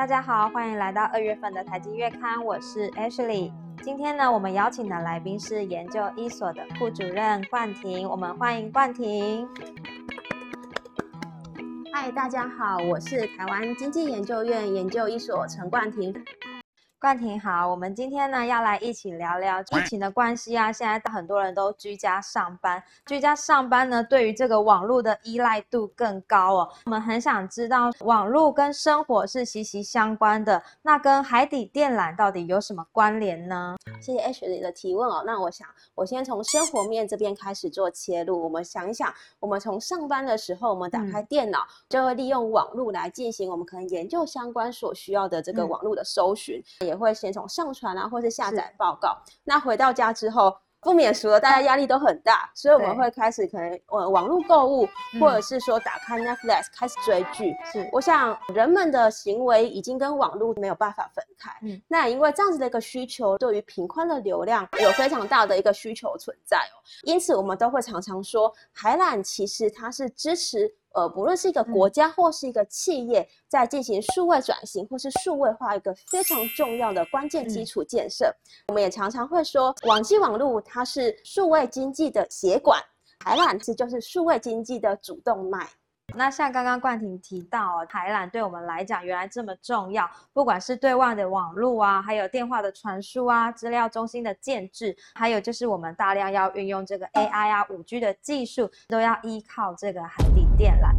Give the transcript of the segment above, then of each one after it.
大家好，欢迎来到二月份的台积月刊，我是 Ashley。今天呢，我们邀请的来宾是研究一所的副主任冠廷，我们欢迎冠廷。嗨，大家好，我是台湾经济研究院研究一所陈冠廷。冠廷好，我们今天呢要来一起聊聊疫情的关系啊。现在很多人都居家上班，居家上班呢，对于这个网络的依赖度更高哦。我们很想知道，网络跟生活是息息相关的，那跟海底电缆到底有什么关联呢？谢谢 H 里的提问哦。那我想，我先从生活面这边开始做切入。我们想一想，我们从上班的时候，我们打开电脑，就会利用网络来进行我们可能研究相关所需要的这个网络的搜寻。也会先从上传啊，或是下载报告。那回到家之后，不免俗了，大家压力都很大，所以我们会开始可能呃网络购物，或者是说打开 Netflix 开始追剧。是，我想人们的行为已经跟网络没有办法分开。嗯，那因为这样子的一个需求，对于频宽的流量有非常大的一个需求存在哦。因此，我们都会常常说，海缆其实它是支持。呃，不论是一个国家或是一个企业，在进行数位转型或是数位化一个非常重要的关键基础建设，我们也常常会说，网际网络它是数位经济的血管，海缆其实就是数位经济的主动脉。那像刚刚冠廷提到，海缆对我们来讲原来这么重要，不管是对外的网络啊，还有电话的传输啊，资料中心的建制，还有就是我们大量要运用这个 AI 啊、五 G 的技术，都要依靠这个海底电缆。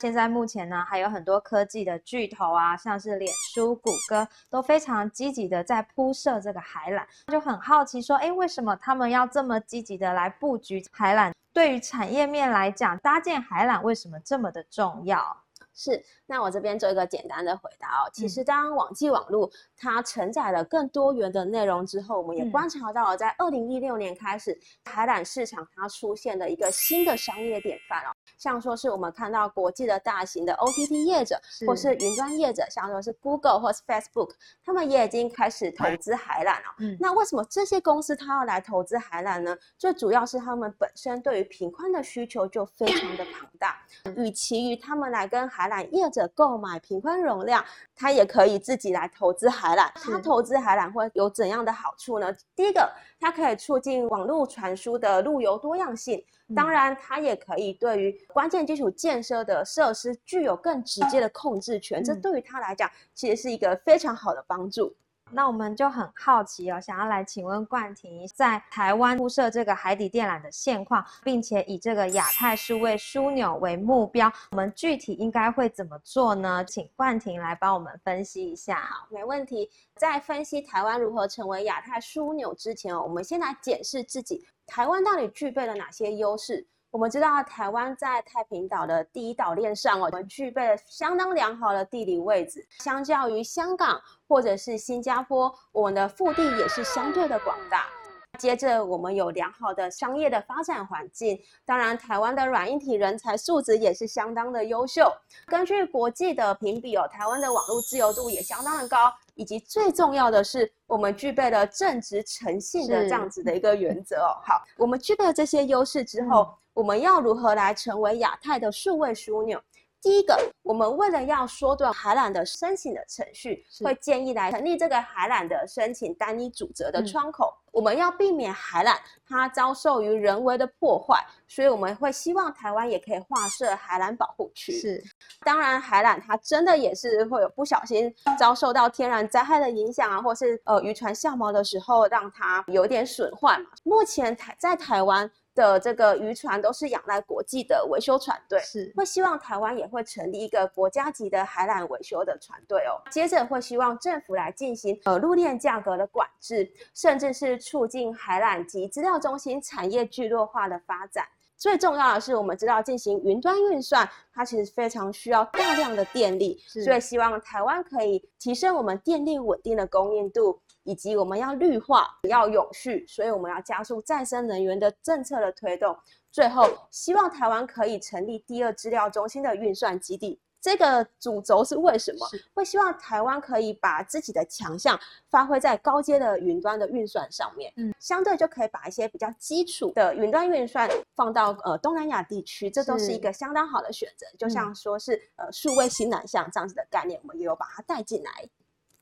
现在目前呢，还有很多科技的巨头啊，像是脸书、谷歌，都非常积极的在铺设这个海缆，就很好奇说，哎，为什么他们要这么积极的来布局海缆？对于产业面来讲，搭建海缆为什么这么的重要？是，那我这边做一个简单的回答哦。其实，当网际网络它承载了更多元的内容之后，我们也观察到了，在二零一六年开始，海缆市场它出现了一个新的商业典范哦。像说是我们看到国际的大型的 OTT 业者，或是云端业者，像说是 Google 或是 Facebook，他们也已经开始投资海缆了。嗯，那为什么这些公司它要来投资海缆呢？最主要是他们本身对于频宽的需求就非常的庞大，与其于他们来跟海缆业者购买平宽容量，他也可以自己来投资海缆。他投资海缆会有怎样的好处呢？第一个，它可以促进网络传输的路由多样性。当然，它也可以对于关键基础建设的设施具有更直接的控制权。这对于他来讲，其实是一个非常好的帮助。那我们就很好奇哦，想要来请问冠廷，在台湾铺设这个海底电缆的现况，并且以这个亚太数位枢纽为目标，我们具体应该会怎么做呢？请冠廷来帮我们分析一下。好，没问题。在分析台湾如何成为亚太枢纽之前哦，我们先来检视自己，台湾到底具备了哪些优势？我们知道台湾在太平岛的第一岛链上哦，我们具备了相当良好的地理位置，相较于香港或者是新加坡，我们的腹地也是相对的广大。接着，我们有良好的商业的发展环境，当然，台湾的软硬体人才素质也是相当的优秀。根据国际的评比哦，台湾的网络自由度也相当的高，以及最重要的是，我们具备了正直诚信的这样子的一个原则哦。好，我们具备了这些优势之后。我们要如何来成为亚太的数位枢纽？第一个，我们为了要缩短海缆的申请的程序，会建议来成立这个海缆的申请单一主责的窗口。我们要避免海缆它遭受于人为的破坏，所以我们会希望台湾也可以划设海缆保护区。是，当然海缆它真的也是会有不小心遭受到天然灾害的影响啊，或是呃渔船下锚的时候让它有点损坏嘛。目前台在台湾。的这个渔船都是仰赖国际的维修船队，是会希望台湾也会成立一个国家级的海缆维修的船队哦。接着会希望政府来进行呃陆链价格的管制，甚至是促进海缆及资料中心产业聚落化的发展。最重要的是，我们知道进行云端运算，它其实非常需要大量的电力，所以希望台湾可以提升我们电力稳定的供应度。以及我们要绿化，要永续，所以我们要加速再生能源的政策的推动。最后，希望台湾可以成立第二资料中心的运算基地，这个主轴是为什么？会希望台湾可以把自己的强项发挥在高阶的云端的运算上面，嗯，相对就可以把一些比较基础的云端运算放到呃东南亚地区，这都是一个相当好的选择。就像说是呃数位新南向这样子的概念，我们也有把它带进来。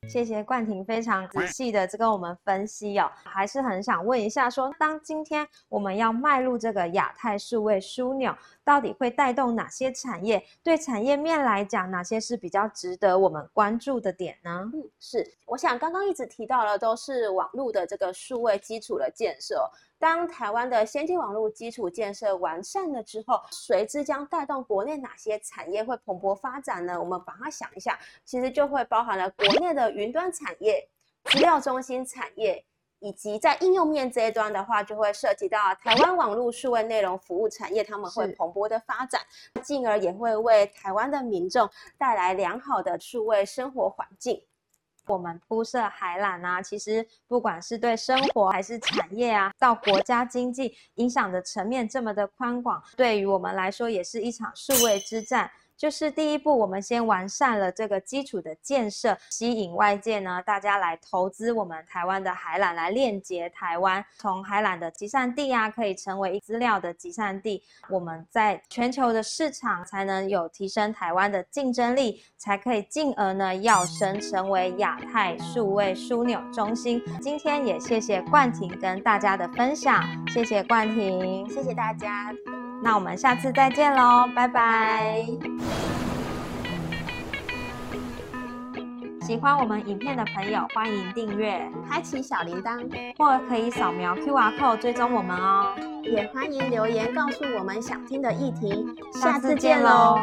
谢谢冠廷非常仔细的这跟我们分析哦，还是很想问一下，说当今天我们要迈入这个亚太数位枢纽，到底会带动哪些产业？对产业面来讲，哪些是比较值得我们关注的点呢？嗯，是，我想刚刚一直提到的都是网络的这个数位基础的建设。当台湾的先进网络基础建设完善了之后，随之将带动国内哪些产业会蓬勃发展呢？我们把它想一下，其实就会包含了国内的云端产业、资料中心产业，以及在应用面这一端的话，就会涉及到台湾网络数位内容服务产业，他们会蓬勃的发展，进而也会为台湾的民众带来良好的数位生活环境。我们铺设海缆啊，其实不管是对生活还是产业啊，到国家经济影响的层面这么的宽广，对于我们来说也是一场数位之战。就是第一步，我们先完善了这个基础的建设，吸引外界呢，大家来投资我们台湾的海缆，来链接台湾，从海缆的集散地啊，可以成为资料的集散地，我们在全球的市场才能有提升台湾的竞争力，才可以进而呢，要升成为亚太数位枢纽中心。今天也谢谢冠廷跟大家的分享，谢谢冠廷，谢谢大家。那我们下次再见喽，拜拜！喜欢我们影片的朋友，欢迎订阅、开启小铃铛，或可以扫描 QR code 追踪我们哦。也欢迎留言告诉我们想听的议题。下次见喽！